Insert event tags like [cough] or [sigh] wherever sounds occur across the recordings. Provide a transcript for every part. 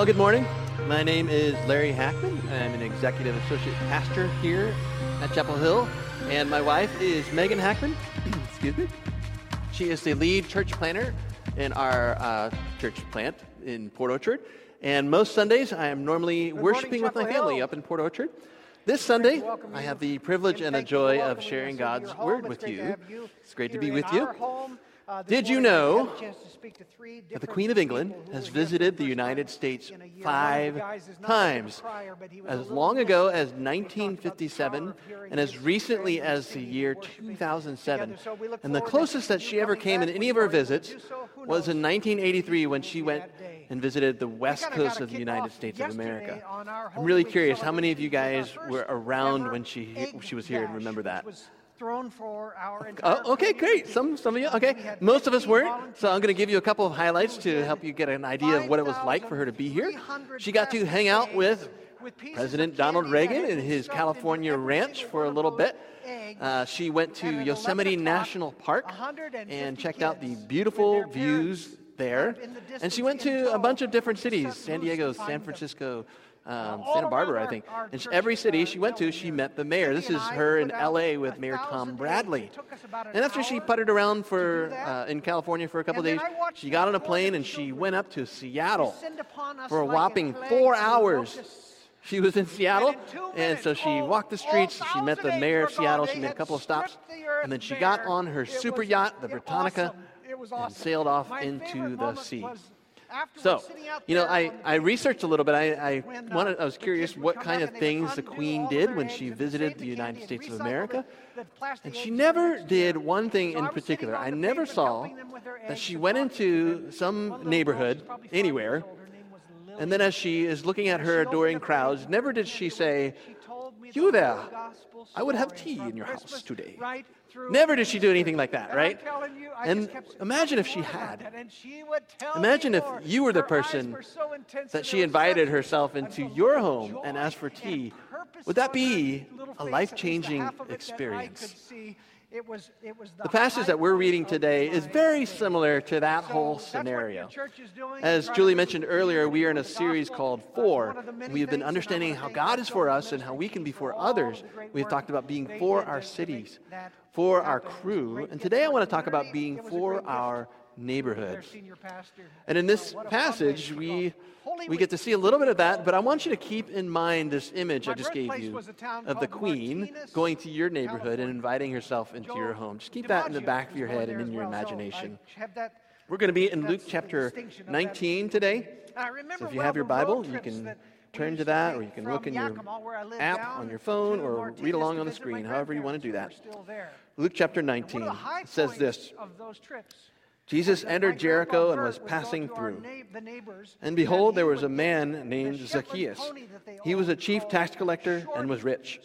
Well, good morning. My name is Larry Hackman. I'm an executive associate pastor here at Chapel Hill, and my wife is Megan Hackman. [clears throat] Excuse me. She is the lead church planner in our uh, church plant in Port Orchard. And most Sundays, I am normally good worshiping morning, with my Hill. family up in Port Orchard. This Sunday, I have the privilege and the joy of sharing God's word with you. you. It's great to be with you. Did you know that the Queen of England has visited the United States five times, as long ago as 1957 and as recently as the year 2007? And the closest that she ever came in any of her visits was in 1983 when she went and visited the west coast of the United States of America. I'm really curious how many of you guys were around when she, she was here and remember that thrown for our oh, entire uh, Okay, great. Some, some of you, okay. Most of us weren't. So I'm going to give you a couple of highlights to help you get an idea of what it was like for her to be here. She got to hang out with, with President Ronald Reagan in his California ranch for a little bit. Uh, she went to Yosemite National Park and checked out the beautiful views there. The and she went to a bunch of different cities San Diego, San Francisco, um, Santa Barbara, I think. And every city she went to, she met the mayor. This is her in L.A. with Mayor Tom Bradley. And after she puttered around for uh, in California for a couple days, she got on a plane and she went up to Seattle for a whopping four hours. She was in Seattle, and so she walked the streets. She met the mayor of Seattle. She made a couple of stops, and then she got on her super yacht, the Britannia, and sailed off into the sea so, you know, I, I researched a little bit. I, I, wanted, I was curious what kind of things the Queen did when she visited the United States of America. And she never did one thing in particular. I never saw that she went into some neighborhood, anywhere, and then as she is looking at her adoring crowds, never did she say, You there, I would have tea in your house today. Never did she do anything like that, right? And imagine if she had. Imagine if you were the person that she invited herself into your home and asked for tea. Would that be a life changing experience? It was, it was the, the passage that we're reading today is very similar to that so whole scenario. As Julie mentioned earlier, we are in a series called Four. We've been understanding how God is for us and how we can be for others. We've talked about being for our cities, for our crew, and today I want to talk about being for our neighborhood. And in this passage, we, we get to see a little bit of that, but I want you to keep in mind this image I just gave you of the Queen going to your neighborhood and inviting herself into your home. Just keep that in the back of your head and in your imagination. We're going to be in Luke chapter 19 today. So if you have your Bible, you can turn to that, or you can look in your app on your phone, or read along on the screen, however you want to do that. Luke chapter 19 says this Jesus entered Jericho and was passing through. And behold, there was a man named Zacchaeus. He was a chief tax collector and was rich.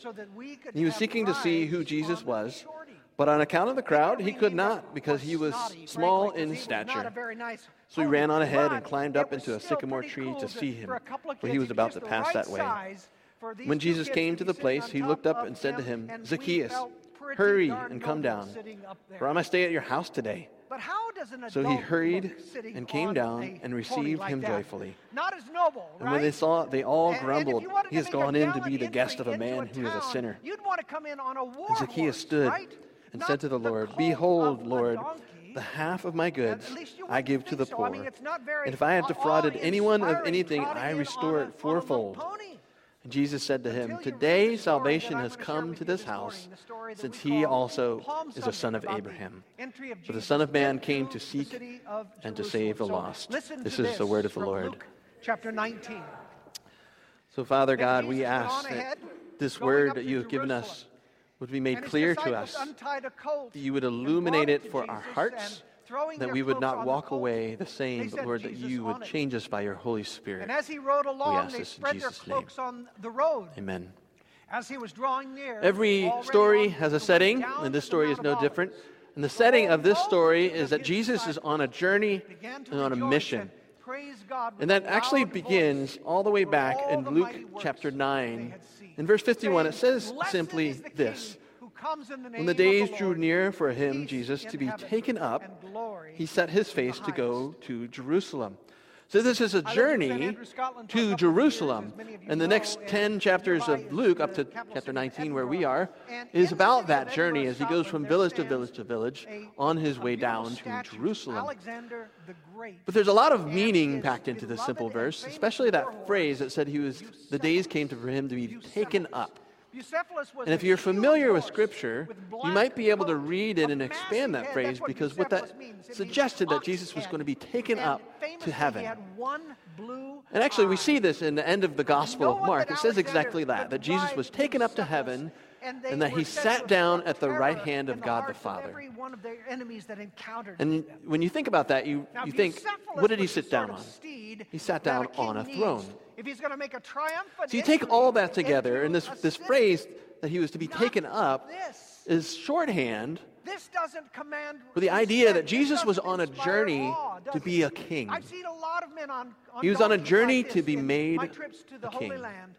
He was seeking to see who Jesus was, but on account of the crowd, he could not because he was small in stature. So he ran on ahead and climbed up into a sycamore tree to see him, for he was about to pass that way. When Jesus came to the place, he looked up and said to him, Zacchaeus, hurry and come down, for I must stay at your house today. So he hurried and came down and received like him that. joyfully. Noble, right? And when they saw it, they all and, grumbled. And he has gone in to be the guest of a man a who is a sinner. and Zacchaeus stood right? and Not said to the Lord, the Behold, Lord, the half of my goods I give to the so. poor. I mean, and if I have defrauded anyone of anything, I restore it fourfold. Pony. And Jesus said to him, Today salvation has come to this house, since he also is a son of Abraham. For the Son of Man came to seek and to save the lost. This is the word of the Lord. Chapter 19. So, Father God, we ask that this word that you have given us would be made clear to us, that you would illuminate it for our hearts cloaks we would not walk away the same, but Lord, that you would change us by your Holy Spirit. And as he rode along, they spread their Jesus' name. cloaks on the road. Amen. As he was drawing near, Every story has a setting, and this story is no different. And the the setting of this story is that Jesus is on a journey and on a mission. and praise God with And that a it says simply voice when the days drew near for him, Jesus, to be taken up, he set his face to go to Jerusalem. So, this is a journey to Jerusalem. And the next 10 chapters of Luke, up to chapter 19, where we are, is about that journey as he goes from village to village to village on his way down to Jerusalem. But there's a lot of meaning packed into this simple verse, especially that phrase that said he was, the days came for him to be taken up. And if you're familiar with Scripture, you might be able to read it and expand that phrase because what that suggested that Jesus was going to be taken up to heaven. And actually, we see this in the end of the Gospel of Mark. It says exactly that, that Jesus was taken up to heaven and that he sat down at the right hand of God the Father. And when you think about that, you, you think, what did he sit down on? He sat down on a throne if he's going to make a triumphant So you take all that together, and this, this phrase that he was to be taken up this. is shorthand this doesn't command for the idea that Jesus was on a journey to be a king. I've seen a lot of men on, on he was on a journey like to be made my trips to the a king. Land.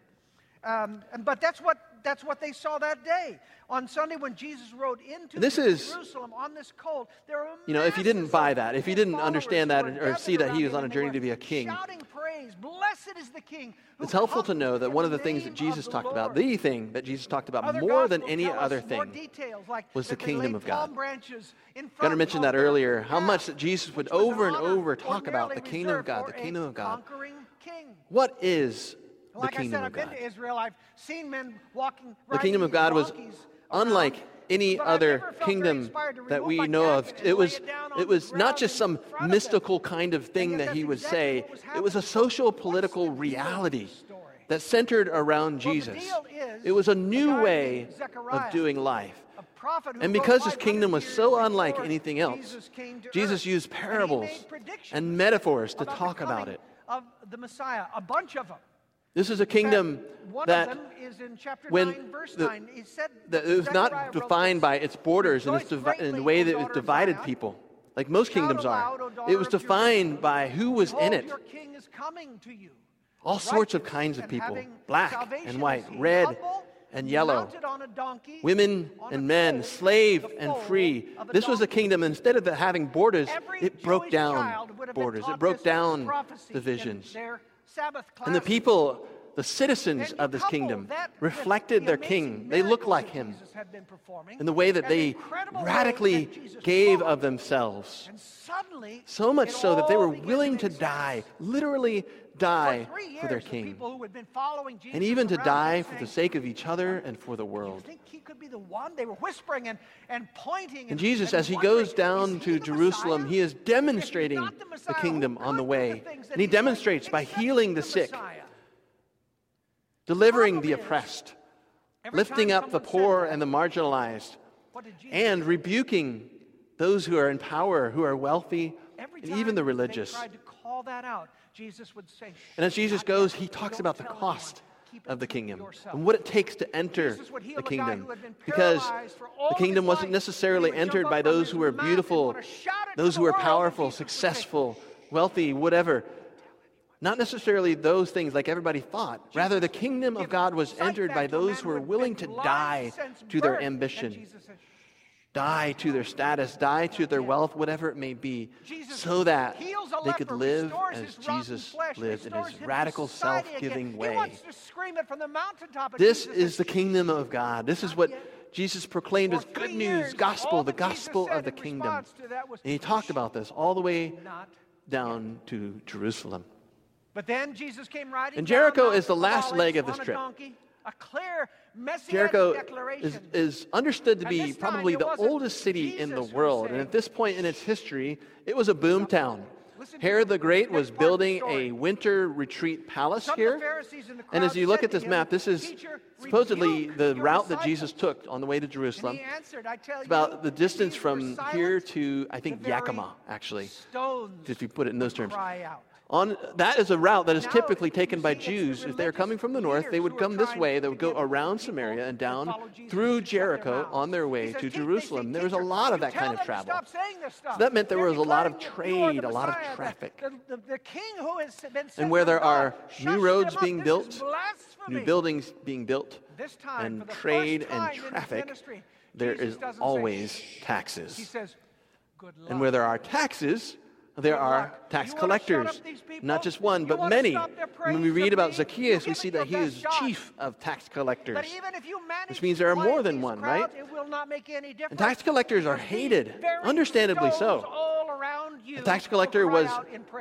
Um, but that's what that's what they saw that day. On Sunday, when Jesus rode into this Jerusalem on this colt. there were You know, if you didn't buy that, if you didn't understand that or, see that he was on a journey to be a king, praise, blessed is the king. It's helpful to know that one of the things that Jesus talked about, the thing that Jesus talked about more than any other thing—was the kingdom of God. Gunnar mentioned that earlier, how much that Jesus would over and over talk about the kingdom of God, the kingdom of God. What is like I said, I've been to Israel. I've seen men walking. The kingdom of God was unlike any other kingdom that we know of. It was, it was not just some mystical kind of thing that he would say, it was a social political reality that centered around Jesus. It was a new way of doing life. And because his kingdom was so unlike anything else, Jesus used parables and metaphors to talk about it. Of the Messiah, a bunch of them. This is a kingdom fact, that when 9, the, 9. Said, it was not defined by its borders and, its and the way that it divided people, like most kingdoms are. It was defined by who was in it. All sorts of kinds of people black and white, red and yellow, donkey, women and men, slave and free. This was a kingdom, instead of having borders, it broke down borders, it broke down divisions. And the people, the citizens of this kingdom, reflected their king. They looked like him in the way that they radically gave of themselves. So much so that they were willing to die, literally die for, years, for their king. The and even to die for the sake of each other and for the world. The and, and, pointing, and, Jesus, as he goes down to Jerusalem, he is demonstrating the, Messiah, the, kingdom on the way. And he demonstrates by healing the sick, delivering the oppressed, lifting up the poor and the marginalized, and rebuking those who are in power, who are wealthy, and even the religious. They tried to call that out. And as Jesus goes, he talks about the cost of the kingdom and what it takes to enter the kingdom. Because the kingdom wasn't necessarily entered by those who were beautiful, those who were powerful, successful, wealthy, whatever. Not necessarily those things like everybody thought. Rather, the kingdom of God was entered by those who were willing to die to their ambition die to their status, die to their wealth, whatever it may be, so that they could live as Jesus lived in his radical, self giving way. This is the kingdom of God. This is what Jesus proclaimed as good news, gospel, the gospel of the kingdom. And he talked about this all the way down to Jerusalem. But then Jesus came riding. And Jericho is the last leg of this trip a clear messianic Jericho declaration. Is, is understood to be probably the oldest city Jesus in the world. And at this point in its history, it was a boom town. Herod the Great was building a winter retreat palace here. And as you look at this map, this is supposedly the route that Jesus took on the way to Jerusalem. It's about the distance from here to, I think, Yakima, actually, if you put it in those terms. On, that is a route that is typically taken by Jews. If they're coming from the north, they would come this way. They would go around Samaria and down through Jericho on their way to Jerusalem. There was a lot of that kind of travel. So that meant there was a lot of trade, a lot of traffic. And where there are new roads being built, new buildings being built, and trade and traffic, there is always taxes. And where there are taxes, there are tax collectors. Not just one, but many. When we read about Zacchaeus, we see that he is chief of tax collectors, which means there are more than one, right? And tax collectors are hated, understandably so. A tax collector was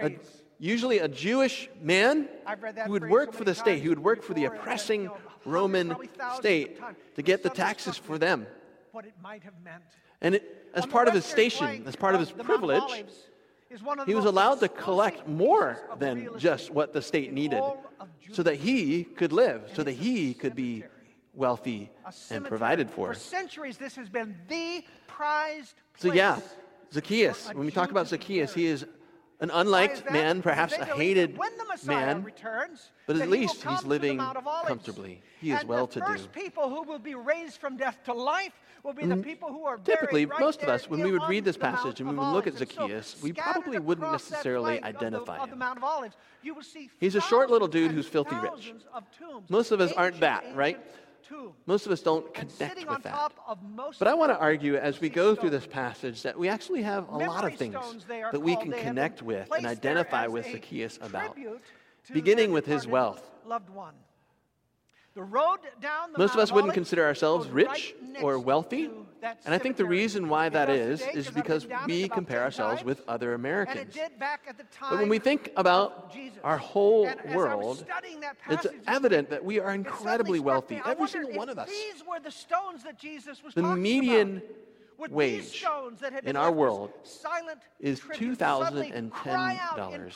a, usually a Jewish man who would work for the state, he would work for the oppressing Roman state to get the taxes for them. And it, as part of his station, as part of his privilege, he was allowed to collect more than just what the state needed so that he could live, so that he could be wealthy and provided for. For centuries, this has been the prized So, yeah, Zacchaeus, when we talk about Zacchaeus, he is an unliked man, perhaps a hated man, but at least he's living comfortably. He is well to do. people who will be raised from death to life will be the mm, people who are Typically, right most of us, when we would read this passage and we would look at Zacchaeus, we probably wouldn't necessarily identify him. He's a short little dude who's filthy rich. Most of us aren't that, right? Most of us don't connect with that. But I want to argue as we go through this passage that we actually have a lot of things that we can connect with and identify with Zacchaeus about, beginning with his wealth. Most of us wouldn't consider ourselves rich or wealthy. And I think the reason why that is, is because we compare ourselves with other Americans. But when we think about our whole world, it's evident that we are incredibly wealthy, every single one of us. The median wage in our world silent, is $2,010.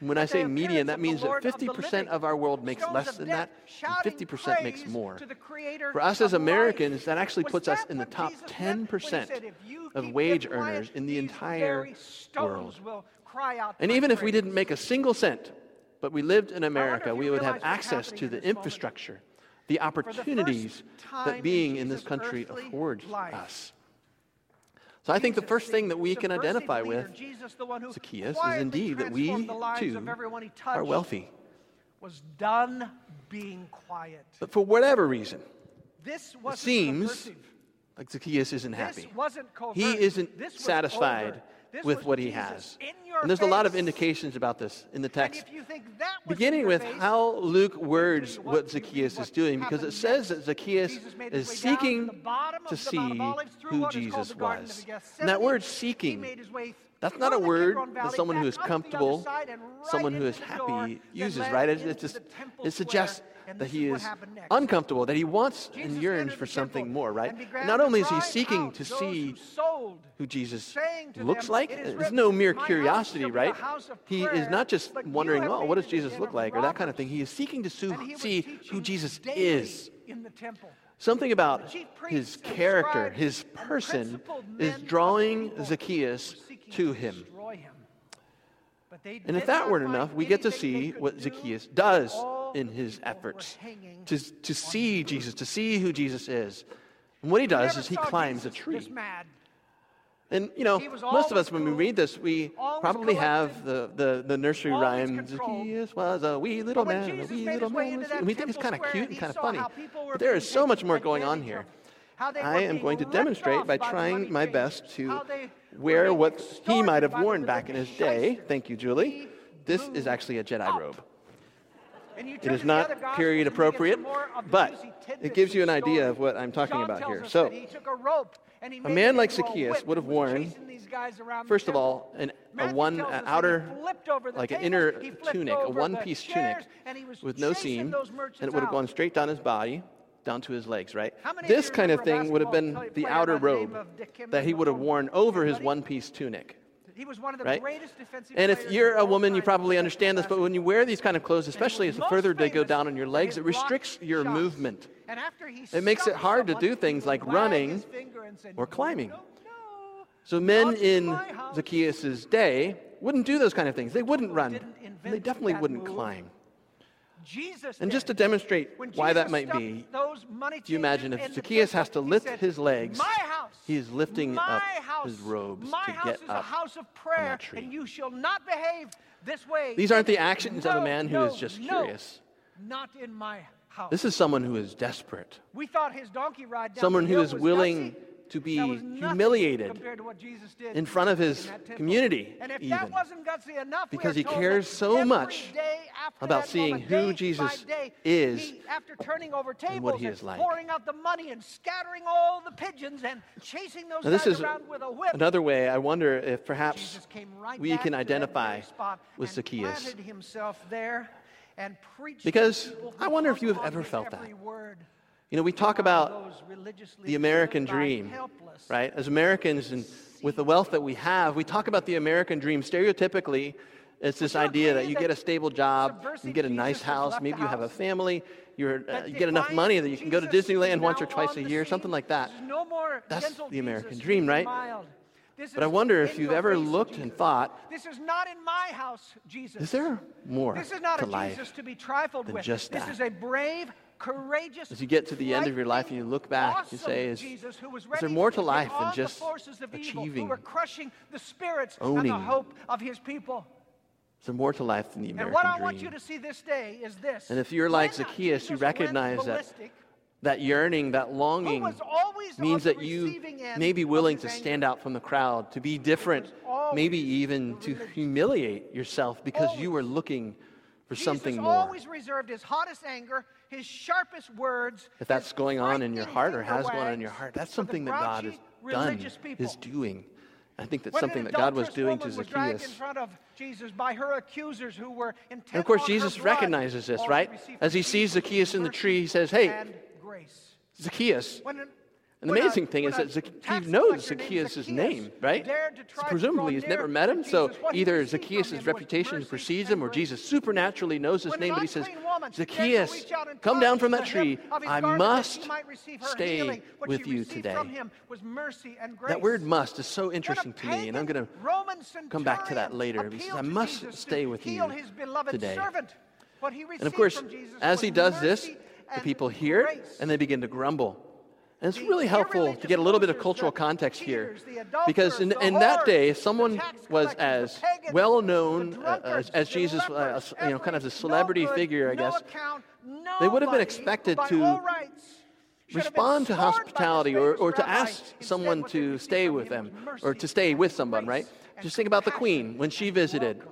When I say median, that means that 50% of, of our world makes less than that, and 50% makes more. For us as Americans, that actually puts that us in the top Jesus 10% said, of wage earners in the entire world. And even if we didn't make a single cent, but we lived in America, we would have access to the infrastructure, the opportunities that being in this country affords us. So I think the first thing that we can identify with Jesus, Zacchaeus is indeed that we too are wealthy. Was done being quiet. But for whatever reason, this it seems like Zacchaeus isn't happy. he isn't satisfied with what he has. And there's a lot of indications about this in the text. Beginning with how Luke words what Zacchaeus is doing, because it says that Zacchaeus is seeking to see who Jesus was. And that word seeking, that's not a word that someone who is comfortable, someone who is happy uses, right? It, it, just, it suggests that he is uncomfortable, that he wants Jesus and yearns for something more, right? Not only is he seeking to see who, who Jesus looks them, like, it's no mere curiosity, right? He is not just wondering, oh, what does Jesus look like, or that kind of thing. He is seeking to see who Jesus is. Something about his character, his person, is drawing Zacchaeus to him. And if that weren't enough, we get to see what Zacchaeus does in his efforts to, to see Jesus, to see who Jesus is. And what he does is he climbs a tree. And, you know, most of us, when we read this, we probably have the, the, the nursery rhyme, Zacchaeus was a wee little man, a wee little man. And we think it's kind of cute and kind of funny. But there is so much more going on here. I am going to demonstrate by trying my best to wear what he might have worn back in his day. Thank you, Julie. This is actually a Jedi robe. It is not period appropriate, but it gives you an idea of what I'm talking about here. So, a man like Zacchaeus would have worn, first of all, an, a one an outer, like an inner tunic, a one piece tunic with no seam, and it would have gone straight down his body down to his legs, right? This kind of thing would have been the outer robe that he would have worn over his one piece tunic. He was one of the right? greatest defensive And if you're a woman, you probably understand this, but when you wear these kind of clothes, especially as the further they go down on your legs, it restricts your shots. movement. it makes it hard to do things like running said, or climbing. No, no, so men in Zacchaeus' day wouldn't do those kind of things. They wouldn't run. They definitely wouldn't move. climb and just to demonstrate why that might be, do you imagine if Zacchaeus has to lift his legs, he is lifting up his robes to get up on that tree. These aren't the actions of a man who is just curious. Not in my house. This is someone who is desperate. We thought his donkey ride down someone who is willing to be humiliated to in front of his community, even, enough, because he cares so much about seeing moment, who Jesus day, is he, after turning over tables and what he is like. Pouring out the money and scattering all the pigeons and chasing those now, this is Another way, I wonder if perhaps right we can identify with Zacchaeus. Because I wonder if you have ever felt that. Word you know, we talk about the American dream, right? As Americans and with the wealth that we have, we talk about the American dream stereotypically. It's this idea that you get a stable job, you get a nice house, maybe you have a family, uh, you get enough money that you can go to Disneyland once or twice a year, something like that. That's the American dream, right? But I wonder if you've ever looked Jesus. and thought, "This is not in my house, Jesus." Is there more? This is not a Jesus to be trifled with. Just that. This is a brave, courageous. As you get to the end of your life and you look back, awesome you say, "Is, Jesus, is there more to life than just achieving, evil, crushing the spirits owning, and the hope of His people?" Is there more to life than the American and what I dream? want you to see this day is this. And if you're like Zacchaeus, you recognize that that yearning, that longing means that you may be willing to stand out from the crowd, to be different, maybe even to humiliate yourself because you were looking for Jesus something more. always reserved his hottest anger, his sharpest words. If that's going on in your heart or has gone on in your heart, that's something that God has done, people. is doing. I think that's when something that God was doing to Zacchaeus. in front of Jesus by her accusers who were and of course, Jesus recognizes this, right? As he sees Zacchaeus in the tree, he says, Hey, grace. Zacchaeus. When, and the amazing a, thing is that he knows Zacchaeus' name, right? So presumably, he's never met him, so either Zacchaeus' reputation precedes him or Jesus supernaturally knows his when name, but he says, Zacchaeus, come down from that tree. I must stay with you today. That word must is so interesting to me, and I'm going to come back to that later. He says, I must stay with you today. And of course, as he does this, the people hear it and they begin to grumble. And it's really helpful to get a little bit of cultural context here. Because in, in that day, someone was as well known uh, as, as, Jesus, uh, you know, kind of a celebrity figure, I guess. They would have been expected to respond to hospitality or, or to ask someone to stay with them or to stay with someone, right? Just think about the queen when she visited.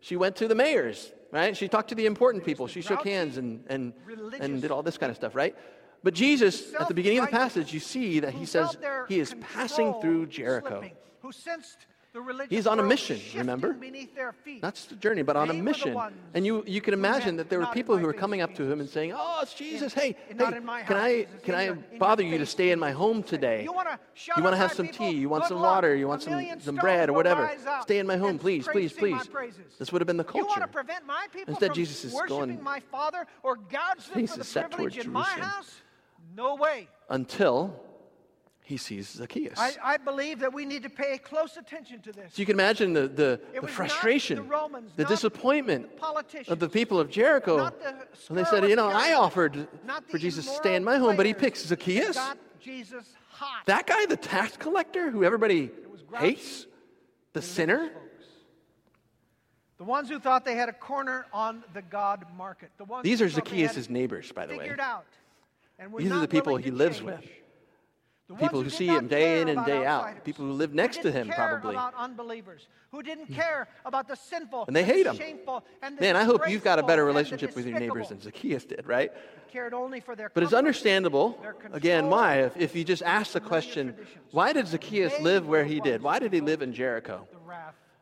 She went to the mayor's right? She talked to the important people. She shook hands and, and, and did all this kind of stuff, right? But Jesus, at the beginning of the passage, you see that he says he is passing through Jericho. Who sensed He's on a mission, remember? Not just a journey, but on a mission. And you, you can imagine that there were people who were coming up to him and saying, Oh, it's Jesus. Hey, hey can I, can I bother you to stay in my home today? You want to have some tea? You want some water? You want some, some bread or whatever? Stay in my home, please, please, please. This would have been the culture. Instead, Jesus is going. My father or God's set towards Jerusalem. No way. Until he sees Zacchaeus. I, I, believe that we need to pay close attention to this. So you can imagine the, the, the frustration, the, Romans, the disappointment the of the people of Jericho. The and they said, You know, I offered for Jesus to stay in my home, but he picks Zacchaeus. That guy, the tax collector who everybody hates, the sinner. The ones who thought they had a corner on the God market. The ones These are Zacchaeus' neighbors, by the way. Out, These are the people he lives change. with people who, who see him day in and day out, people who live next to him, probably. About unbelievers who didn't hmm. care about the sinful and they hate him. Man, I hope you've got a better relationship with your neighbors than Zacchaeus did, right? but it's understandable, again, why? If, if you just ask the question, why did Zacchaeus live where he did? Why did he live in Jericho?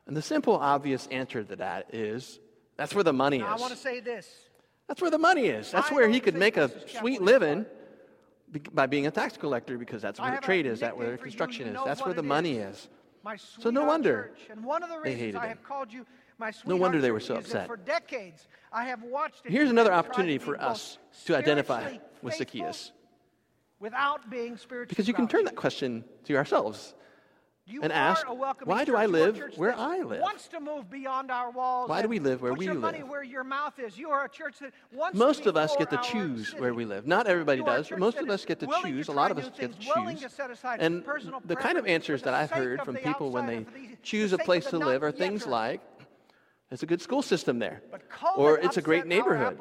And the simple, obvious answer to that is that's where the money is. I want to say this. That's where the money is. That's where he could make a sweet living by being a tax collector because that's where the trade is, that's where the construction you, you is, that's where the money is. is. So no wonder the they hated I my no wonder they were so upset. Decades, Here's another opportunity for us to identify with Zacchaeus. without being spiritual. Because you can turn that question to ourselves. You and ask Why do I live where I live? Wants to move beyond our walls. Why do we live where we live? Where your mouth is. You are a church that wants most of us get to choose city. where we live. Not everybody does. Most of us get to choose. To a lot of us get to choose. To and the kind of answers that I've heard from people when they the, choose a place to live are things like, it's a good school system there, or it's a great neighborhood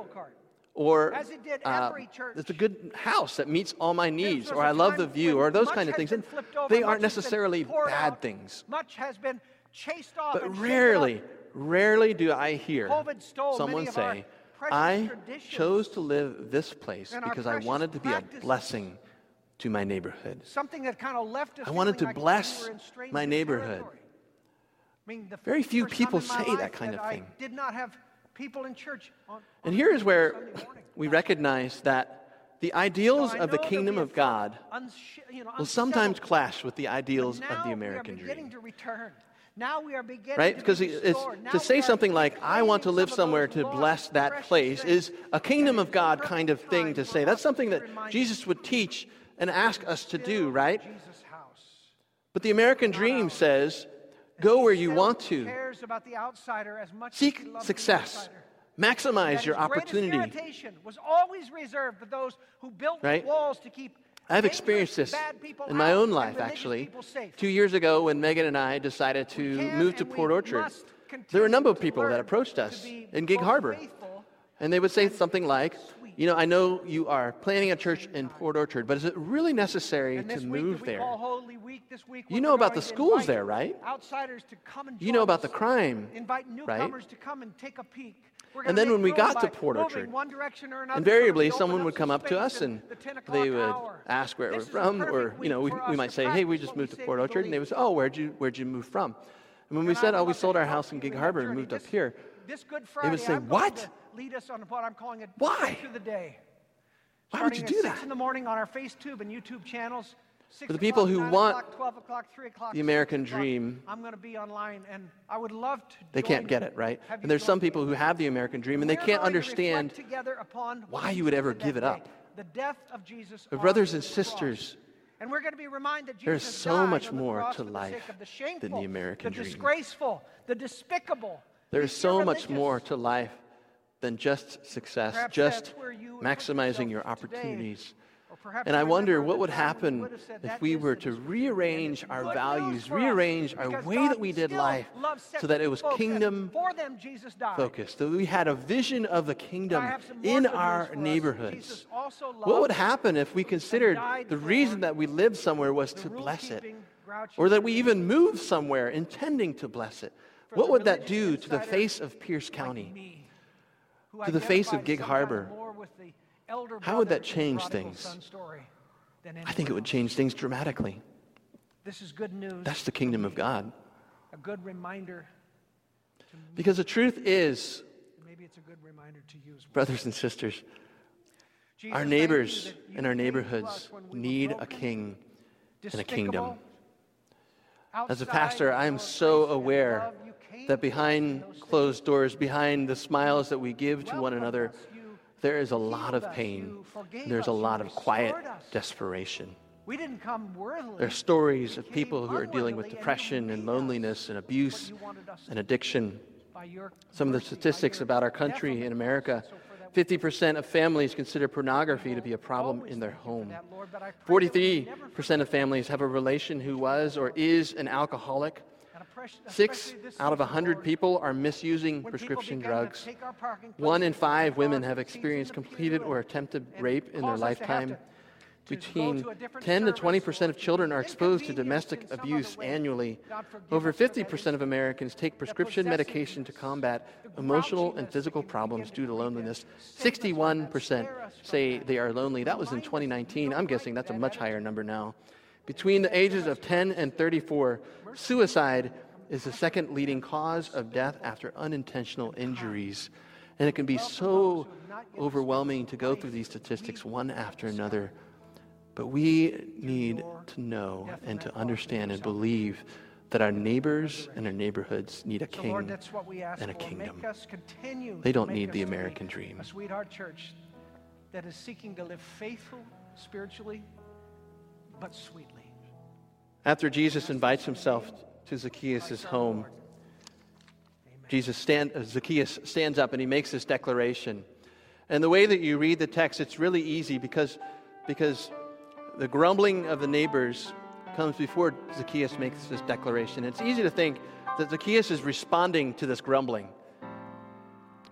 or As it did uh, every church. it's a good house that meets all my needs, or I love the view, or those kind of things. And they aren't necessarily bad out, things. Much has been chased off But rarely, rarely do I hear someone many of our say, I chose to live this place because I wanted to be a blessing to my neighborhood. Something that kind of left us. I wanted to like bless we were in stranger my neighborhood. I mean, the Very few people say that kind of I thing. did not have people in church on. And here is where we recognize that the ideals So of the kingdom of God uns- you know, will sometimes clash with the ideals of the American we are American beginning dream. to return. Now we are beginning Right? Because be it's, to say something like, I want to live some somewhere to bless that place is a kingdom of God kind of thing to say. That's something that Jesus would teach and ask us to do, right? But the American dream says, go where you want to, cares about the outsider as much as seek he loves the success, maximize your opportunity. was always reserved for those who built Right? walls to keep I've experienced this in my own life, actually. Two years ago, when Megan and I decided to move to Port Orchard, there were a number of people that approached us in Gig Harbor. And they would say something like, You know, I know you are planning a church in Port Orchard, but is it really necessary to move there? Week, You know about the schools there, right? Outsiders to come and You know about the crime, Invite right? to come and take a peek. And then when we got to Port Orchard, one or another, Invariably, someone would come up to us and they would ask where we're from, or you know, we, we might say, "Hey, we just moved to Port Orchard," and they would say, "Oh, where'd you where'd you move from?" And when we And said, "Oh, we sold our house in Gig Harbor and moved up here," This Good Friday, say, I'm "What? lead us on what I'm calling a Why? through the day. Why would you do that? In the morning on our FaceTube and YouTube channels. For the people who want o'clock, 12 o'clock, 3 o'clock, the American dream, I'm going to be online, and I would love to. They can't get it, right? And there's some people who have the American dream and they can't to understand why you would ever give it up. The death of Jesus. But brothers the and sisters, And we're going to be reminded that there is so much the more to for the life sake than the shameful, American the dream. disgraceful, the despicable. There's so much more to life than just success, Perhaps just you maximizing your opportunities. And I wonder what would time when you happen would have said, if we were to rearrange our values, rearrange our way that we did life so that it was kingdom For them, Jesus died. focused, that we had a vision of the kingdom have some more in our neighborhoods. What would happen if we considered the reason that we lived somewhere was to bless it? Or that we even moved somewhere intending to bless it? What would that do to the face of Pierce County? to the face of Gig Harbor? More with the elder How would that change things? I think it would change things dramatically. This is good news. That's the kingdom of God. a good reminder. Because the truth is, Maybe it's a good reminder to well. brothers and sisters, our neighbors and our neighborhoods need a king and a kingdom. As a pastor, I am so aware love, you came that behind closed doors, behind the smiles that we give to one another, there is a lot of pain. There's a lot of quiet desperation. We didn't come worthily. There are stories of people who are dealing with depression and loneliness and abuse you wanted us and addiction. Some of the statistics about our country in. America So for that, we 50% of families consider pornography to be a problem in their thank you for home. that, Lord, but I pray that we never 43% of families have a relation who was or is an alcoholic. Six out of season, 100 people are misusing prescription drugs. take our parking One in five women have experienced completed or attempted rape in their cause us to have lifetime. to- to go Between to a different 10 to 20 percent of children are exposed to domestic abuse annually. Over us for that 50 percent of Americans take prescription medication to combat emotional and physical problems due to to creep in. loneliness. Save us from that. 61 percent Spare us from say they are lonely. That was in Remind us that 2019. I'm guessing that's a much higher number now. Between the ages of 10 and 34, suicide is the second leading cause of death after unintentional injuries. And it can be so overwhelming to go through these statistics one after another. But we need to know and to understand and believe that our neighbors and our neighborhoods need a king. that's what we ask and a kingdom. Make us continue. They don't need the American dream. A sweetheart church that is seeking to live faithful spiritually, but sweetly. After Jesus invites himself to Zacchaeus' home, Jesus stand, uh, Zacchaeus stands up and he makes this declaration. And the way that you read the text, it's really easy because, because the grumbling of the neighbors comes before Zacchaeus makes this declaration. It's easy to think that Zacchaeus is responding to this grumbling.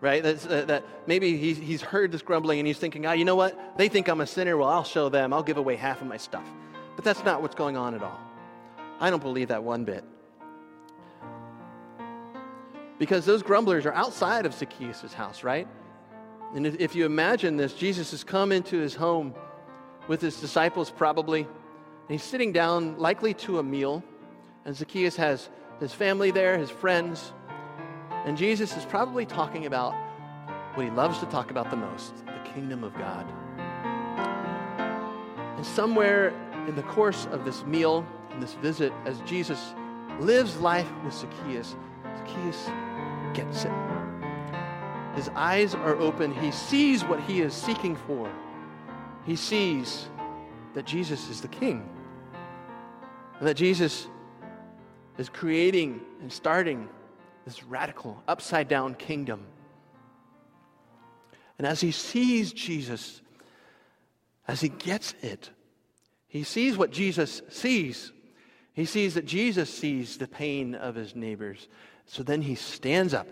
right? That's, uh, that maybe he's, he's heard this grumbling and he's thinking, ah, you know what? They think I'm a sinner. Well, I'll show them. I'll give away half of my stuff. But that's not what's going on at all. I don't believe that one bit. Because those grumblers are outside of Zacchaeus' house, right? And if, if you imagine this, Jesus has come into his home with his disciples, probably. And he's sitting down, likely to a meal. And Zacchaeus has his family there, his friends. And Jesus is probably talking about what he loves to talk about the most the kingdom of God. And somewhere in the course of this meal and this visit, as Jesus lives life with Zacchaeus, Zacchaeus gets it. His eyes are open. He sees what he is seeking for. He sees that Jesus is the king. And that Jesus is creating and starting this radical, upside down kingdom. And as he sees Jesus, as he gets it, he sees what Jesus sees. He sees that Jesus sees the pain of his neighbors. So then he stands up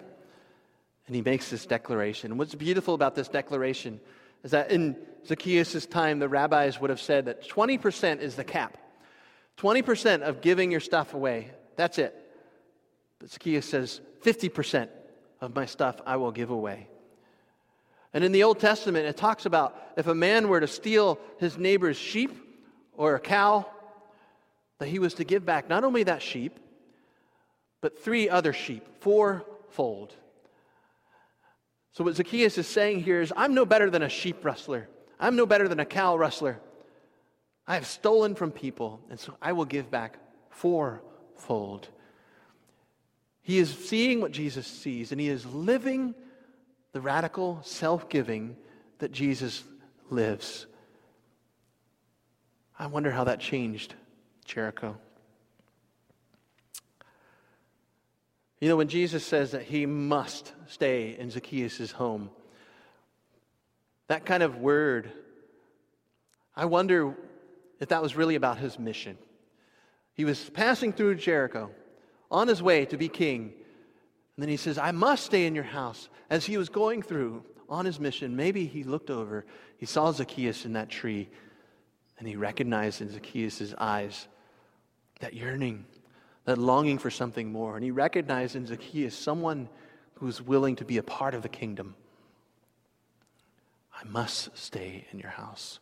and he makes this declaration. What's beautiful about this declaration is that in Zacchaeus' time, the rabbis would have said that 20% is the cap. 20% of giving your stuff away, that's it. But Zacchaeus says, 50% of my stuff I will give away. And in the Old Testament, it talks about if a man were to steal his neighbor's sheep or a cow, that he was to give back not only that sheep, but three other sheep, fourfold. So, what Zacchaeus is saying here is I'm no better than a sheep rustler, I'm no better than a cow rustler. I have stolen from people, and so I will give back fourfold. He is seeing what Jesus sees, and he is living the radical self giving that Jesus lives. I wonder how that changed Jericho. You know, when Jesus says that he must stay in Zacchaeus' home, that kind of word, I wonder if that was really about his mission. He was passing through Jericho on his way to be king. And then he says, I must stay in your house. As he was going through on his mission, maybe he looked over, he saw Zacchaeus in that tree, and he recognized in Zacchaeus' eyes that yearning, that longing for something more. And he recognized in Zacchaeus someone who's willing to be a part of the kingdom. I must stay in your house.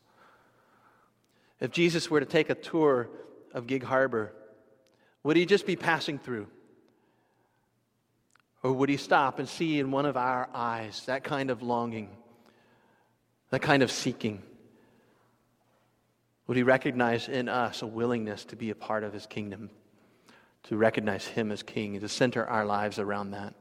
If Jesus were to take a tour of Gig Harbor, would he just be passing through? Or would he stop and see in one of our eyes that kind of longing, that kind of seeking? Would he recognize in us a willingness to be a part of his kingdom? To recognize Him as King and to center our lives around that.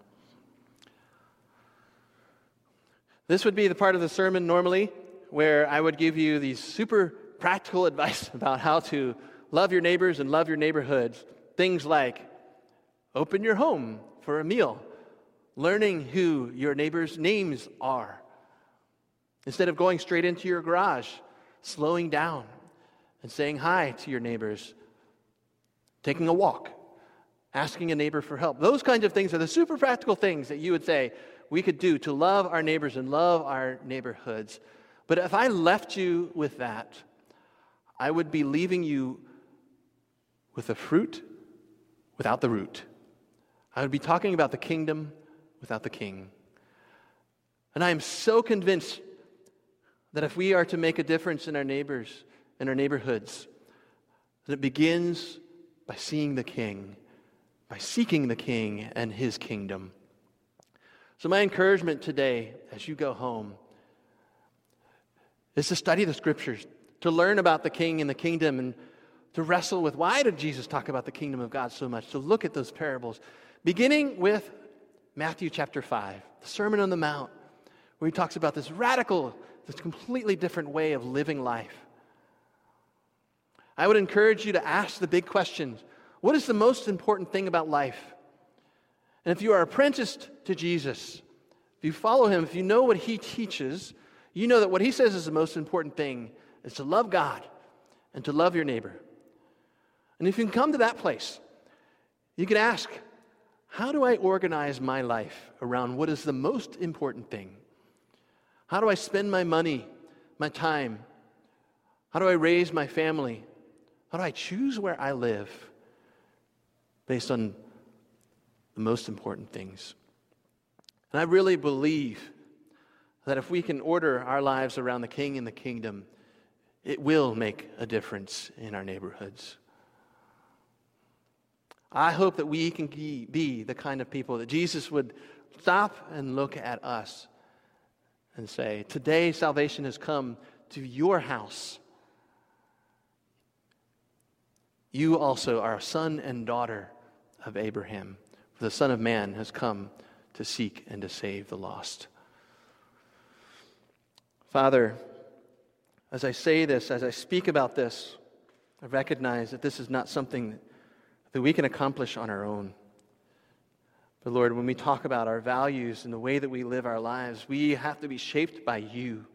This would be the part of the sermon normally where I would give you these super practical [laughs] advice about how to love your neighbors and love your neighborhoods. Things like open your home for a meal, learning who your neighbors' names are. Instead of going straight into your garage, slowing down and saying hi to your neighbors, taking a walk, asking a neighbor for help. Those kinds of things are the super practical things that you would say we could do to love our neighbors and love our neighborhoods. But if I left you with that, I would be leaving you with the fruit without the root. I would be talking about the kingdom without the king. And I am so convinced that if we are to make a difference in our neighbors, in our neighborhoods, that it begins by seeing the king by seeking the King and his kingdom. So, my encouragement today as you go home is to study the scriptures, to learn about the King and the kingdom, and to wrestle with why did Jesus talk about the kingdom of God so much, to look at those parables, beginning with Matthew chapter 5, the Sermon on the Mount, where he talks about this radical, this completely different way of living life. I would encourage you to ask the big questions what is the most important thing about life? And if you are apprenticed to Jesus, if you follow him, if you know what he teaches, you know that what he says is the most important thing is to love God and to love your neighbor. And if you can come to that place, you can ask, how do I organize my life around what is the most important thing? How do I spend my money, my time? How do I raise my family? How do I choose where I live based on the most important things? And I really believe that if we can order our lives around the King and the kingdom, it will make a difference in our neighborhoods. I hope that we can be the kind of people that Jesus would stop and look at us and say, Today salvation has come to your house. You also are a son and daughter of Abraham. For the Son of Man has come to seek and to save the lost. Father, as I say this, as I speak about this, I recognize that this is not something that we can accomplish on our own. But Lord, when we talk about our values and the way that we live our lives, we have to be shaped by you.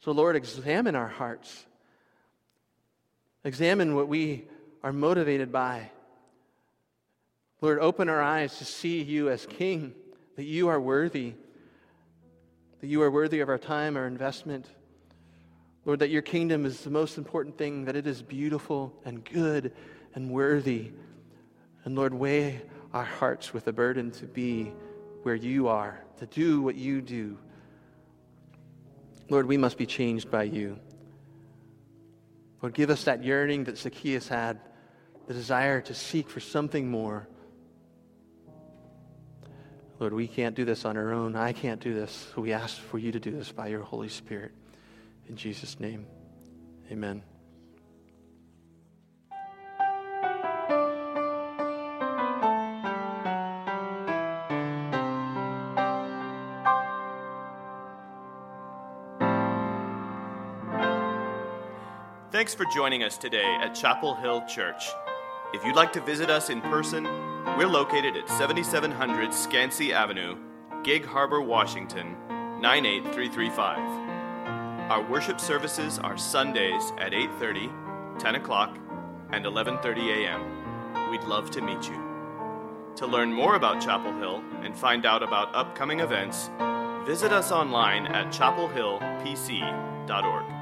So, Lord, examine our hearts. Examine what we are motivated by. Lord, open our eyes to see you as King, that you are worthy, that you are worthy of our time, our investment. Lord, that your kingdom is the most important thing, that it is beautiful and good and worthy. And Lord, weigh our hearts with a burden to be where you are, to do what you do. Lord, we must be changed by you. Lord, give us that yearning that Zacchaeus had, the desire to seek for something more. Lord, we can't do this on our own. I can't do this. We ask for you to do this by your Holy Spirit. In Jesus' name, amen. Thanks for joining us today at Chapel Hill Church. If you'd like to visit us in person, we're located at 7700 Skansie Avenue, Gig Harbor, Washington 98335. Our worship services are Sundays at 8:30, 10 o'clock, and 11:30 a.m. We'd love to meet you. To learn more about Chapel Hill and find out about upcoming events, visit us online at chapelhillpc.org.